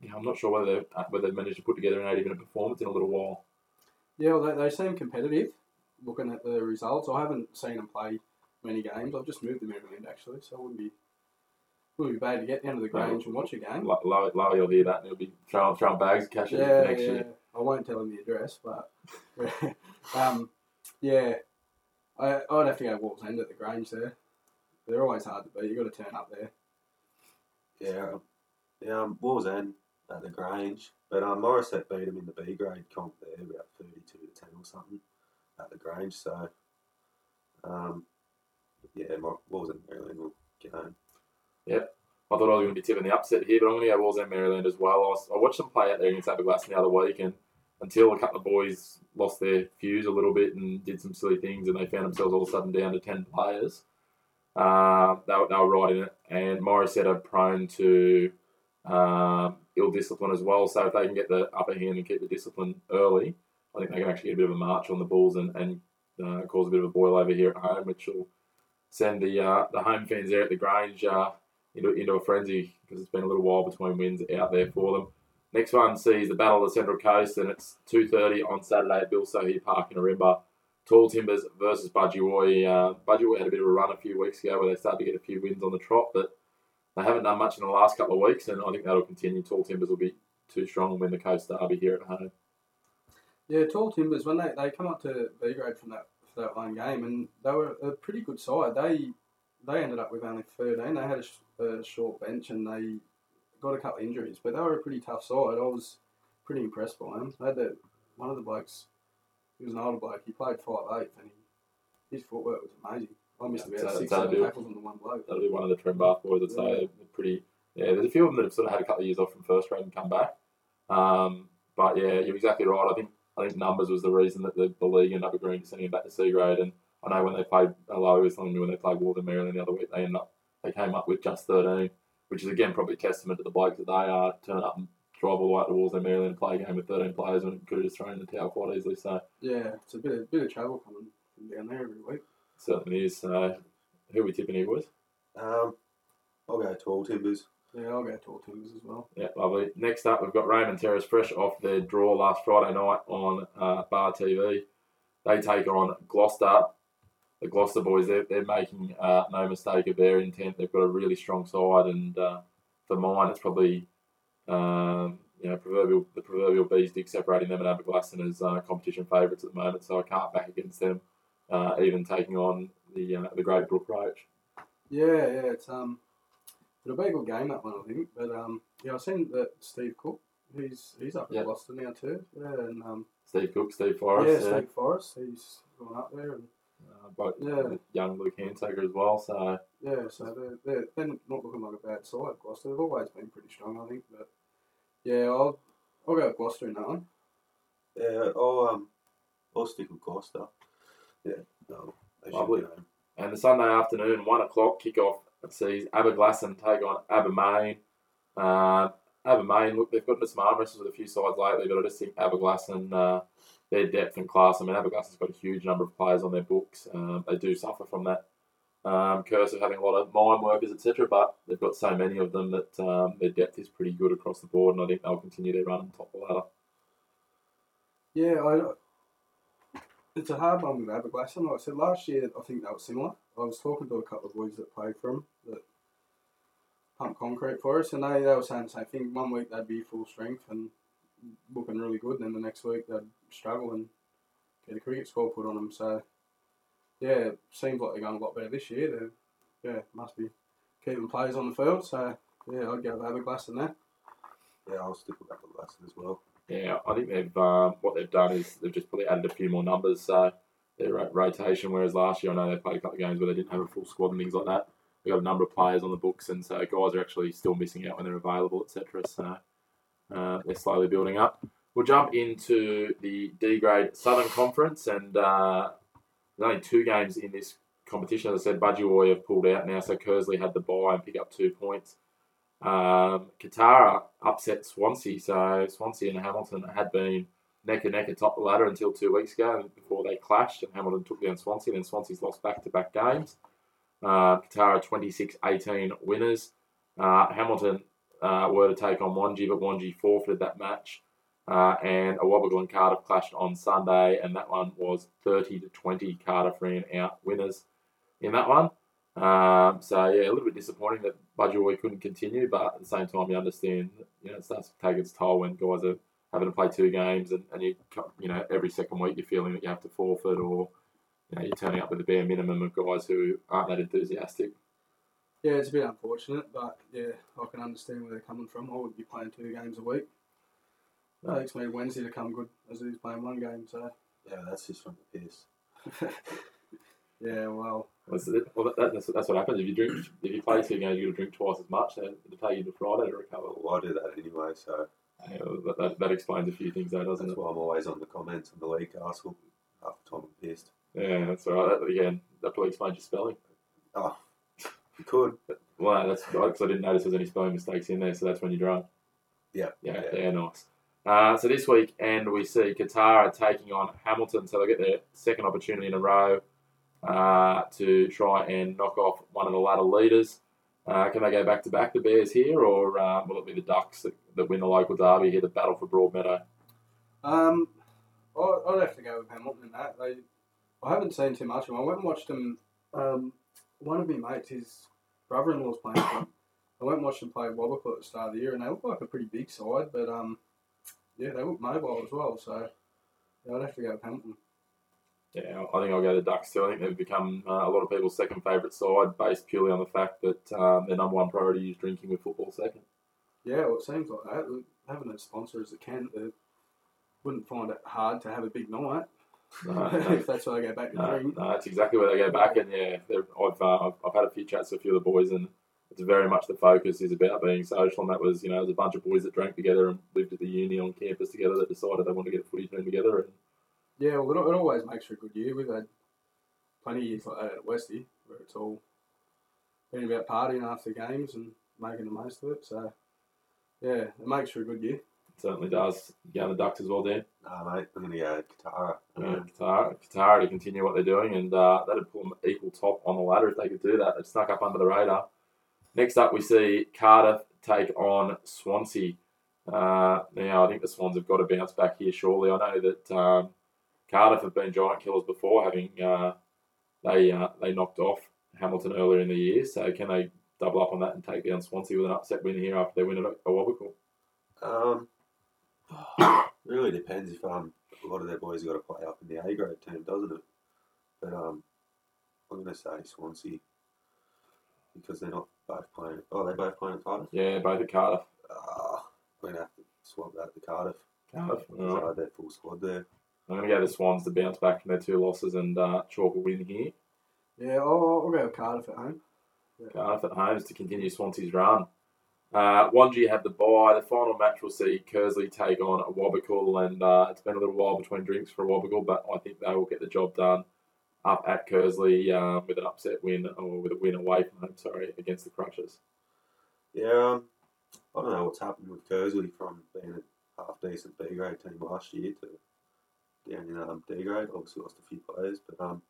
you know, I'm not sure whether they've, uh, whether they've managed to put together an 80 minute performance in a little while. Yeah, well, they, they seem competitive. Looking at the results, I haven't seen them play many games. I've just moved them Maryland actually, so it wouldn't be wouldn't be bad to get down to the Grange and watch a game. Lo- Lowy, Lowy will hear that and he'll be throwing, throwing bags of cash in Yeah, next yeah. year. I won't tell him the address, but (laughs) um, yeah, I I'd have to go Wallsend at the Grange there. They're always hard to beat. You've got to turn up there. Yeah, yeah. Um, Wallsend at the Grange, but um, Morisset beat him in the B grade comp there, about thirty-two to ten or something at the Grange. So, um, yeah, Mor- Wallsend Maryland will get home. I thought I was going to be tipping the upset here, but I'm going to go Wallsend Maryland as well. I, was, I watched them play out there against Aberglass the other week, and until a couple of boys lost their fuse a little bit and did some silly things, and they found themselves all of a sudden down to 10 players, uh, they, were, they were right in it. And Morisset are prone to um, ill discipline as well, so if they can get the upper hand and keep the discipline early, I think they can actually get a bit of a march on the Bulls and, and uh, cause a bit of a boil over here at home, which will send the uh, the home fans there at the Grange uh, into, into a frenzy because it's been a little while between wins out there for them. Next one sees the Battle of the Central Coast, and it's 2.30 on Saturday at Bill Sohier Park in Ourimbah. Tall Timbers versus Budgewoi. Uh, Budgewoi had a bit of a run a few weeks ago where they started to get a few wins on the trot, but they haven't done much in the last couple of weeks, and I think that'll continue. Tall Timbers will be too strong win the Coast Derby here at home. Yeah, Tall Timbers when they, they come up to B grade from that for that one game, and they were a pretty good side. They they ended up with only thirteen. They had a, sh- a short bench and they got a couple of injuries, but they were a pretty tough side. I was pretty impressed by them. They had the, one of the blokes. He was an older bloke. He played five eight, and he, his footwork was amazing. I missed Yeah, about so- six so seven do- tackles on the one bloke. That'll be one of the Trembath boys, I'd say. Yeah. They're pretty. Yeah, there's a few of them that have sort of had a couple of years off from first grade and come back. Um, but yeah, you're exactly right. I think I think numbers was the reason that the, the league ended up agreeing to send him back to C grade. And I know when they played, Lowe was telling me when they played Wallsend Maryland the other week, they ended up they came up with just 13, which is again probably testament to the blokes that they are. Turn up and drive all the way to Wallsend Maryland and play a game with 13 players when it could have just thrown in the towel quite easily. So Yeah, it's a bit of, bit of trouble coming from down there every week. certainly is. So who are we tipping here, boys? Um, I'll go Tall Timbers. Yeah, I'll go Tall Timbers as well. Yeah, lovely. Next up, we've got Raymond Terrace fresh off their draw last Friday night on uh, Bar TV. They take on Gloucester. The Gloucester boys, they're, they're making uh, no mistake of their intent. They've got a really strong side, and uh, for mine, it's probably um, you know proverbial the proverbial bees dick separating them and Aberglasslyn as uh, competition favourites at the moment. So I can't back against them, uh, even taking on the uh, the Great Brook Roach. Yeah, yeah, it's um, it'll be a good game that one, I think. But um, yeah, I've seen that Steve Cook, he's he's up Yeah. in Gloucester now too. Yeah, and um, Steve Cook, Steve yeah, Forrest, yeah, Steve Forrest, he's gone up there, and uh, both Yeah. young Luke Handtaker as well. So. yeah, so they're, they're they're not looking like a bad side. Gloucester, they've always been pretty strong, I think. But yeah, I'll I'll go with Gloucester in that one. Yeah, I'll um, I'll stick with Gloucester. Yeah, no, they should Lovely. get. And the Sunday afternoon, one o'clock kickoff sees Aberglasslyn take on Abermain. Uh, Abermain, look, they've gotten to some arm wrestlers with a few sides lately, but I just think Aberglasslyn uh, their depth and class. I mean, Aberglass has got a huge number of players on their books. Um, they do suffer from that um, curse of having a lot of mine workers, etc. But they've got so many of them that um, their depth is pretty good across the board, and I think they'll continue their run on top of the ladder. Yeah, I, it's a hard one with Aberglass. Like I said, last year I think that was similar. I was talking to a couple of boys that played for them that pump concrete for us, and they, they were saying the same thing. One week they'd be full strength and looking really good, and then the next week they'd struggle and get a cricket score put on them. So, yeah, it seems like they're going a lot better this year. They, yeah, must be keeping players on the field. So, yeah, I'd go with Glass in that. Yeah, I'll stick with Aberglasslyn as well. Yeah, I think they've um, what they've done is they've just probably added a few more numbers. So their rotation, whereas last year I know they played a couple of games where they didn't have a full squad and things like that. They've got a number of players on the books, and so guys are actually still missing out when they're available, etc. So uh, they're slowly building up. We'll jump into the D grade Southern Conference, and uh, there's only two games in this competition. As I said, Budgie have pulled out now, so Kearsley had the bye and pick up two points. Um, Kotara upset Swansea, so Swansea and Hamilton had been neck and neck atop the ladder until two weeks ago before they clashed and Hamilton took down Swansea. Then Swansea's lost back to back games. Uh, Kotara 26 18 winners. Uh, Hamilton uh, were to take on Wangi, but Wangi forfeited that match. Uh, and Awabakal and Cardiff clashed on Sunday, and that one was 30 to 20 Cardiff ran out winners in that one. Um, so yeah, a little bit disappointing that Budgie couldn't continue, but at the same time, you understand, you know, it starts to take its toll when guys are having to play two games, and, and you, you know, every second week you're feeling that you have to forfeit, or you know, you're turning up with the bare minimum of guys who aren't that enthusiastic. Yeah, it's a bit unfortunate, but yeah, I can understand where they're coming from. I would be playing two games a week. It takes me Wednesday to come good as he's playing one game, so Yeah, that's just from the piss. (laughs) yeah, well, That's, it. well, that, that's, that's what happens if you drink. If you play two games, you got to drink twice as much. and it'll take you to Friday to recover. Well, I do that anyway, so Yeah, that, that, that explains a few things, though, doesn't that's it? why I'm always on the comments on the league article. Half the time I'm pissed. Yeah, that's all right. That, again, that probably explains your spelling. Oh, you could. Well, that's because I didn't notice there's any spelling mistakes in there, so that's when you're drunk. Yeah. Yeah, Yeah. yeah, nice. Uh, so this week, and we see Kotara taking on Hamilton, so they get their second opportunity in a row uh, to try and knock off one of the ladder leaders. Uh, can they go back to back, the Bears here, or uh, will it be the Ducks that, that win the local derby here, the battle for Broadmeadow? Um, I- I'd have to go with Hamilton in that. They, I haven't seen too much of them. I went and watched them. Um, one of my mates, his brother-in-law's playing for them. I went and watched them play Awabakal at the start of the year, and they look like a pretty big side, but um, yeah, they look mobile as well. So yeah, I'd have to go with Hamilton. Yeah, I think I'll go to Ducks too. I think they've become uh, a lot of people's second favourite side, based purely on the fact that um, their number one priority is drinking with football second. Yeah, well, it seems like that. Having a sponsor as a Kent, they wouldn't find it hard to have a big night No, no. that's where they go back No, drink. no, that's exactly where they go back, and yeah, they're- I've, uh, I've I've had a few chats with a few of the boys, and it's very much the focus is about being social, and that was you know, there's a bunch of boys that drank together and lived at the uni on campus together that decided they wanted to get a footy team together, and Yeah, well, it, it always makes for a good year. We've had plenty of years like that at Westy where it's all been about partying after games and making the most of it. So, yeah, it makes for a good year. Certainly does. You go on the Ducks as well, Dan. Nah, mate, I'm going to go Kotara. Uh, Kotara, Kotara to continue what they're doing, and uh, that'd put them equal top on the ladder if they could do that. They snuck up under the radar. Next up, we see Cardiff take on Swansea. Uh, now, I think the Swans have got to bounce back here surely. I know that um, Cardiff have been giant killers before, having uh, they uh, they knocked off Hamilton earlier in the year. So, can they double up on that and take down Swansea with an upset win here after they win at Awabakal? Um, really depends if um a lot of their boys have got to play up in the A grade team, doesn't it? But um, I'm going to say Swansea because they're not both playing. Oh, they're both playing at Cardiff. Yeah, both at Cardiff. Uh, we're going to have to swap that to Cardiff. Cardiff. all Because right. I had their full squad there. I'm going to go the Swans to bounce back from their two losses and uh, chalk a win here. Yeah, I'll, I'll go with Cardiff at home. Cardiff at home is to continue Swansea's run. Uh, Wangi had the bye. The final match will see Kearsley take on Awabakal, and uh, it's been a little while between drinks for Awabakal, but I think they will get the job done up at Kearsley um, with an upset win, or with a win away from home, sorry, against the Crushers. Yeah, um, I don't know what's happened with Kearsley from being a half decent B grade team last year to down in um, D grade. Obviously lost a few players, but um,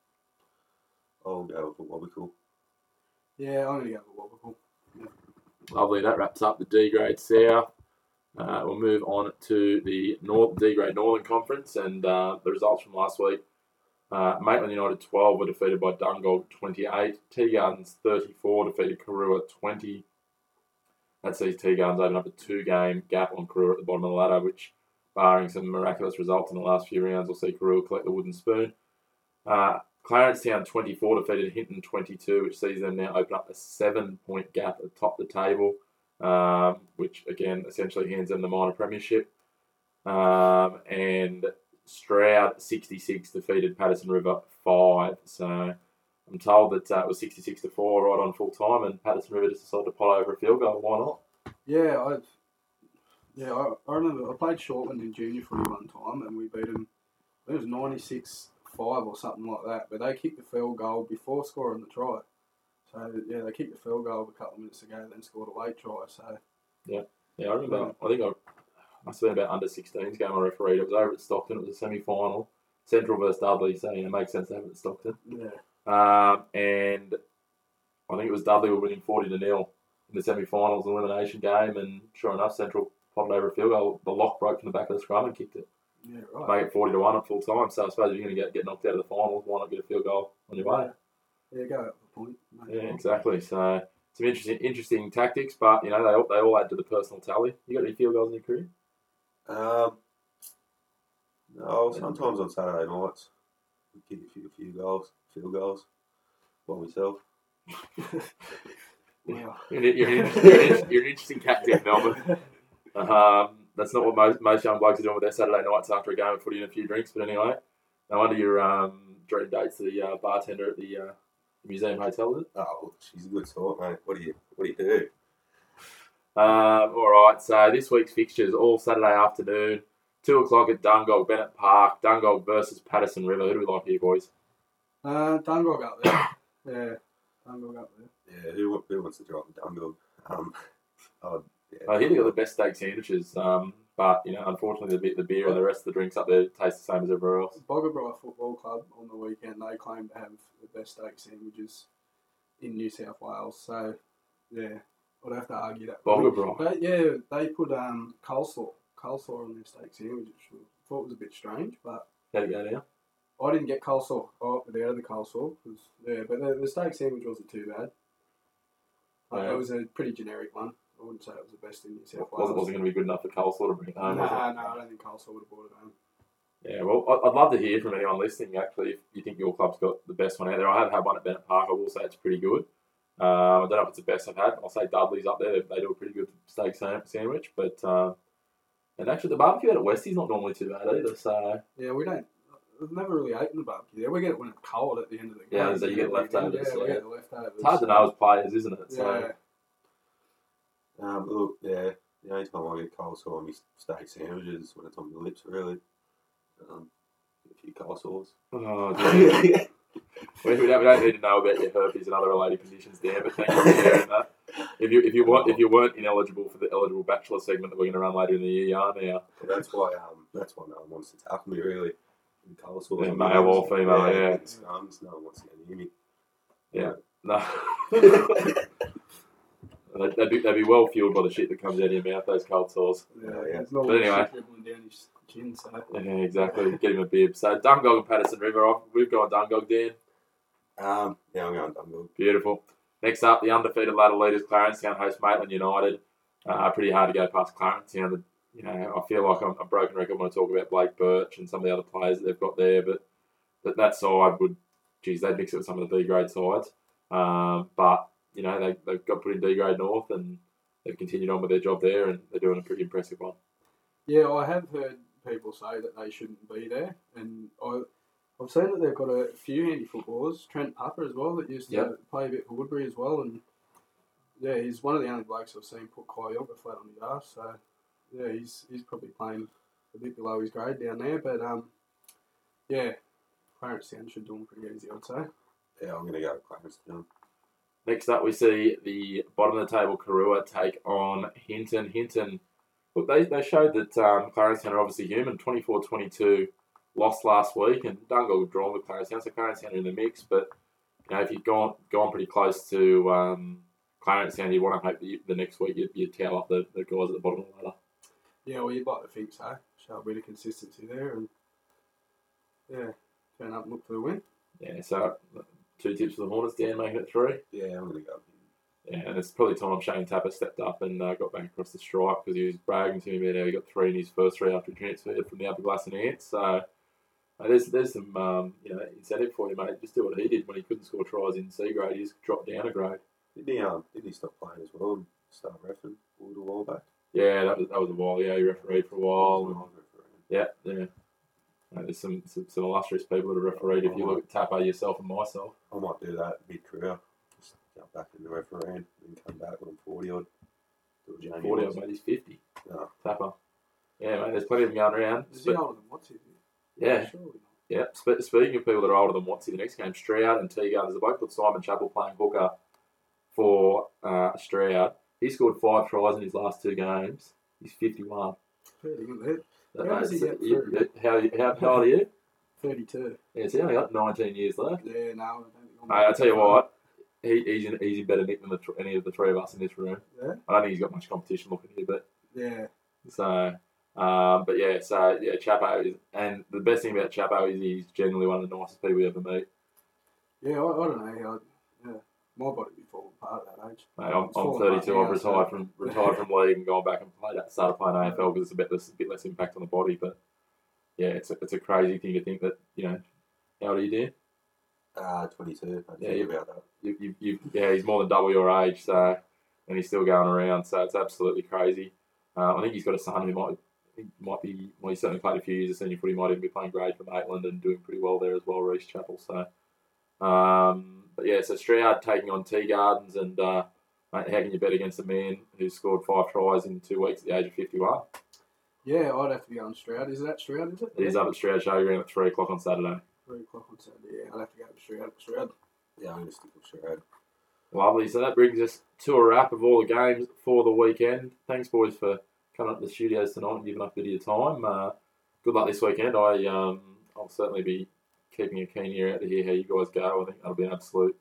I'll go with Awabakal. Yeah, I'm going to go with Awabakal. Lovely. That wraps up the D grade South. Uh, we'll move on to the North D grade Northern Conference and uh, the results from last week. Uh, Maitland United 12 were defeated by Dungog 28. Tea Gardens 34 defeated Karuah 20. That sees Tea Gardens open up a two game gap on Karuah at the bottom of the ladder, which, barring some miraculous results in the last few rounds, will see Karuah collect the wooden spoon. Uh, Clarence Town 24 defeated Hinton 22, which sees them now open up a seven point gap atop the table, um, which again essentially hands them the minor premiership. Um, and Stroud 66 defeated Paterson River 5. So I'm told that uh, it was 66 to 4 right on full time, and Paterson River just decided to pull over a field goal. Why not? Yeah, I yeah I, I remember I played Shortland in junior footy one time and we beat them. It was 96 5 or something like that, but they kicked the field goal before scoring the try. So yeah, they kicked the field goal a couple of minutes ago, then scored a late try. So Yeah, yeah, I remember. I think I must have been about under 16s game I refereed. It was over at Stockton. It was a semi final. Central versus Dudley, so you know, it makes sense to have it at Stockton. yeah, Um, and I think it was Dudley were winning 40 to nil in the semi finals elimination game. And sure enough, Central potted over a field goal. The lock broke from the back of the scrum and kicked it. Yeah, right. Make it 40 to 1 at full time. So I suppose if you're going to get, get knocked out of the finals, why not get a field goal on your way? Yeah, go up the point. no Yeah, problem. exactly. So some interesting interesting tactics, but you know they all, they all add to the personal tally. You got any field goals in your career? Um, no, sometimes on Saturday nights we kick a few, few goals, field goals by myself. (laughs) Wow. (laughs) You're, an- you're, an, you're, an, you're an interesting captain, Melbourne. (laughs) Um, that's not what most, most young blokes are doing with their Saturday nights after a game of footy and a few drinks. But anyway, no wonder your um, dream date's the uh, bartender at the uh, museum hotel, is it? Oh, she's a good sort, mate. What do you what do you do? Um, all right, so this week's fixtures all Saturday afternoon, two o'clock at Dungog Bennett Park. Dungog versus Paterson River. Who do we like here, boys? Uh, Dungog up there. Yeah, Dungog up there. Yeah, who, who wants to drop Dungog? Um, (laughs) oh, I hear they got the best steak sandwiches, um, but you know, unfortunately, the, the beer and the rest of the drinks up there taste the same as everywhere else. Boggabri Football Club on the weekend, they claim to have the best steak sandwiches in New South Wales. So, yeah, I'd have to argue that. Boggabri. But yeah, they put um, coleslaw, coleslaw on their steak sandwich, which I thought was a bit strange, but How'd it go down? I didn't get coleslaw. Opted out of the coleslaw. 'cause- yeah, but the, the steak sandwich wasn't too bad. Like, Yeah. It was a pretty generic one. I wouldn't say it was the best in New South Wales. Wasn't wasn't going to be good enough for coleslaw to bring it home. Nah, no, I don't think coleslaw would have brought it home. Yeah, well, I'd love to hear from anyone listening. Actually, if you think your club's got the best one out there, I have had one at Bennett Park. I will say it's pretty good. Um, I don't know if it's the best I've had. I'll say Dudley's up there. They, do a pretty good steak sandwich, but um, and actually the barbecue out at Westie's not normally too bad either. So Yeah, we don't. I've never really eaten the barbecue there. We get it when it's cold at the end of the game. Yeah, so you get leftovers, Yeah, we yeah. get the leftovers. it's hard to know as players, isn't it? So Yeah, Um, look, yeah, the only time I get coleslaw on my steak sandwiches when it's on my lips, really. Um, a few coleslaws. Oh, dear. we, we, don't, we don't need to know about your herpes and other related conditions there, but thank you for sharing that. If you if you want if you weren't ineligible for the eligible bachelor segment that we're going to run later in the year, you are now. But that's why um, that's why no one wants to tackle me, really. And coleslaw. Yeah, male or female, yeah. It's, um, no one wants to get near me. No. (laughs) (laughs) they'd, they'd, be, they'd be well fueled by the shit that comes out of your mouth, those cold sores. yeah. yeah. It's not But anyway. shit dribbling chin. So Yeah, exactly. Get him a bib. So Dungog and Paterson River off. We've gone Dungog, Dan. Um, yeah, I'm going Dungog. Beautiful. Next up, the undefeated ladder leaders, Clarencetown host Maitland United. Uh, pretty hard to go past Clarencetown. You know, I feel like I'm a broken record when I talk about Blake Birch and some of the other players that they've got there, but that, that side would, geez, they'd mix it with some of the B grade sides. Um, but, you know, they, they've got put in D grade North and they've continued on with their job there and they're doing a pretty impressive one. yeah, I have heard people say that they shouldn't be there, and I. I've seen that they've got a few handy footballers, Trent Pupper as well, that used to Yep. play a bit for Woodberry as well, and yeah, he's one of the only blokes I've seen put Kyoga flat on his ass. So yeah, he's he's probably playing a bit below his grade down there, but um, yeah, Clarence Town should do him pretty easy, I'd say. Yeah, I'm going to go Clarence Town. Next up, we see the bottom of the table Karuah take on Hinton. Hinton, look, they, they showed that um, Clarence are obviously human. 24 22 lost last week, and Dungog drawn with Clarence So Clarence in the mix, but you know, if you've gone gone pretty close to um, Clarence you want to hope that you, the next week you, you towel up the, the guys at the bottom of the ladder. Yeah, well, you'd like to think so. Show a bit of consistency there, and yeah, turn up and look for the win. Yeah, so two tips for the Hornets. Dan making it three. Yeah, I'm going to go. Yeah, and it's probably time Shane Tapper stepped up and uh, got back across the stripe because he was bragging to me about how he got three in his first three after he transferred from the Aberglasslyn Ants. So uh, there's there's some um, you know incentive for you, mate. Just do what he did when he couldn't score tries in C grade. He just dropped down a grade. Didn't he, um, didn't he stop playing as well and start refing a little while back? Yeah, that was that was a while. Yeah, he refereed for a while. And, yeah, yeah. Uh, there's some, some, some illustrious people that have refereed. If you look at Tapper, yourself, and myself, I might do that mid career. Just jump back in the refereeing and come back when I'm 40 odd. Do a 40 odd, mate. He's 50. No. Tapper. Yeah, mate. There's plenty of them going around. Is Spe- he older than what's he? yeah, Surely yeah. Spe- speaking of people that are older than Watsy, the next game, Stroud and Teagar. There's a bloke called Simon Chappell playing hooker for uh, Stroud. He scored five tries in his last two games. He's 51. Fairly good there. That- How he that's- you- how, how, how old are you? 32. Yeah, so he only got 19 years left. Yeah, no, I don't I'm Hey, I tell you what, he, he's, in, he's in better nick than the, any of the three of us in this room. Yeah. I don't think he's got much competition looking here, but Yeah, so, um, but yeah, so yeah, Chapo is, and the best thing about Chapo is he's generally one of the nicest people you ever meet. yeah, I, I don't know my body be falling apart at that age. Mate, I'm, I'm 32. I've retired so- from (laughs) retired from league and gone back and played started playing AFL because it's a bit less, a bit less impact on the body. But yeah, it's a, it's a crazy thing to think that you know. How old are you, Dan? Uh, 22. I Yeah, you- about that. you, you, you, yeah, he's more than double your age, so and he's still going around, so it's absolutely crazy. Uh, I think he's got a son who might he might be well, he certainly played a few years of senior footy, might even be playing grade for Maitland and doing pretty well there as well, Reese Chapel. So, um, but yeah, so Stroud taking on Tea Gardens, and uh, mate, how can you bet against a man who scored five tries in two weeks at the age of fifty-one? Yeah, I'd have to be on Stroud. Is that Stroud, is it? He's up at Stroud Showground at three o'clock on Saturday. Three o'clock on Saturday. Yeah, I'd have to go with Stroud. Stroud. Yeah, I'm going to stick with Stroud. Lovely. So that brings us to a wrap of all the games for the weekend. Thanks, boys, for coming up to the studios tonight and giving up a bit of your time. Uh, good luck this weekend. I um, I'll certainly be keeping a keen ear out to hear how you guys go. I think that'll be an absolute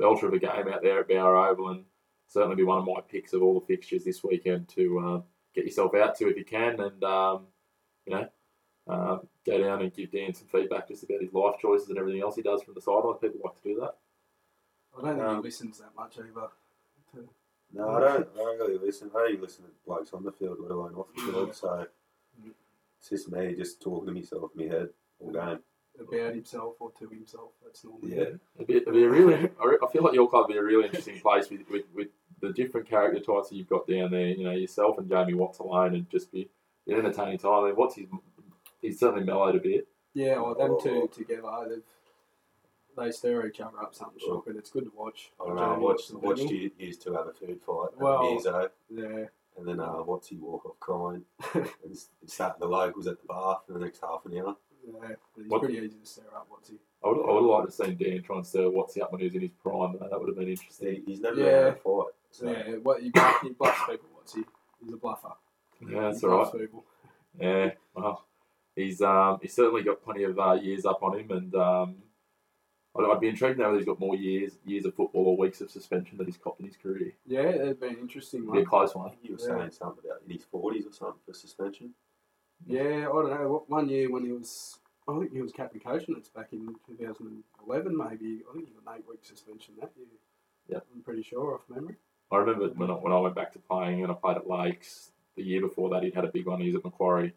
belter of a game out there at Bower Oval, and certainly be one of my picks of all the fixtures this weekend to uh, get yourself out to if you can, and um, you know. Uh, go down and give Dan some feedback just about his life choices and everything else he does from the sidelines. People like to do that. I don't think Um, he listens that much either. To, No, I don't, I don't really listen. I don't listen to blokes on the field, let alone off the field. So it's just me just talking to myself in my head all game. About himself or to himself. That's normally Yeah. It'd be, it'd be a really, I feel like your club would be a really interesting place with, with, with the different character types that you've got down there. You know, yourself and Jamie Watts alone, and just be an entertaining time. I mean, Watts he's, he's certainly mellowed a bit. Yeah, well, them Oh. two together, they've, they stir each other up something shocking. It's good to watch. I don't know. I watched, watched you used to have a food fight at Well- the Yeah, and then uh, what's he walk off crying (laughs) and s- sat in the locals at the bar for the next half an hour. Yeah. He's What- pretty easy to stir up. What's? I would, I would like to see Dan try and stir Watts up when he was in his prime. That would have been He, interesting. he's never Yeah. had a fight. So Yeah, what he, bluff- he bluffs people. What's he? He's a bluffer. Yeah, that's he all right. people. Yeah, well, he's um, he's certainly got plenty of uh, years up on him, and um, I'd, I'd be intrigued to know whether he's got more years years of football or weeks of suspension that he's copped in his career. Yeah, it'd be an interesting It'd be a one. close I one. think he was Yeah. saying something about in his forties or something for suspension. Yeah, I don't know. What- One year when he was, I think he was captain coach, and it's back in 2011 maybe. I think he got an eight week suspension that year. Yeah, I'm pretty sure off memory. I remember when I, when I went back to playing and I played at Lakes the year before that, he'd had a big one. He was at Macquarie,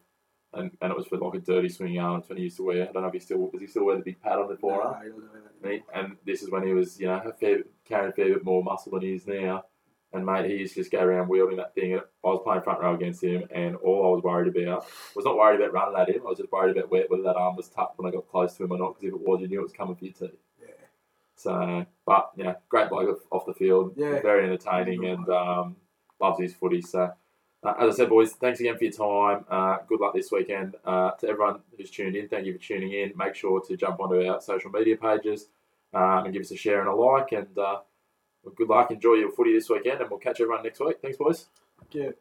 and, and it was for like a dirty swinging arm. It's when he used to wear. I don't know if he still does he still wear the big pad on the forearm. No, he doesn't have And, and this is when he was, you know, a fair, carrying a fair bit more muscle than he is now. And mate, he used to just go around wielding that thing. I was playing front row against him, and all I was worried about was not worried about running at him. I was just worried about whether that arm was tucked when I got close to him or not. Because if it was, you knew it was coming for your teeth. Yeah. So, but yeah, great bloke off- off the field. Yeah. very entertaining and um, loves his footy. So, uh, as I said, boys, thanks again for your time. Uh, good luck this weekend uh, to everyone who's tuned in. Thank you for tuning in. Make sure to jump onto our social media pages um, and give us a share and a like. And uh, Well, good luck. Enjoy your footy this weekend, and we'll catch everyone next week. Thanks, boys. Yeah.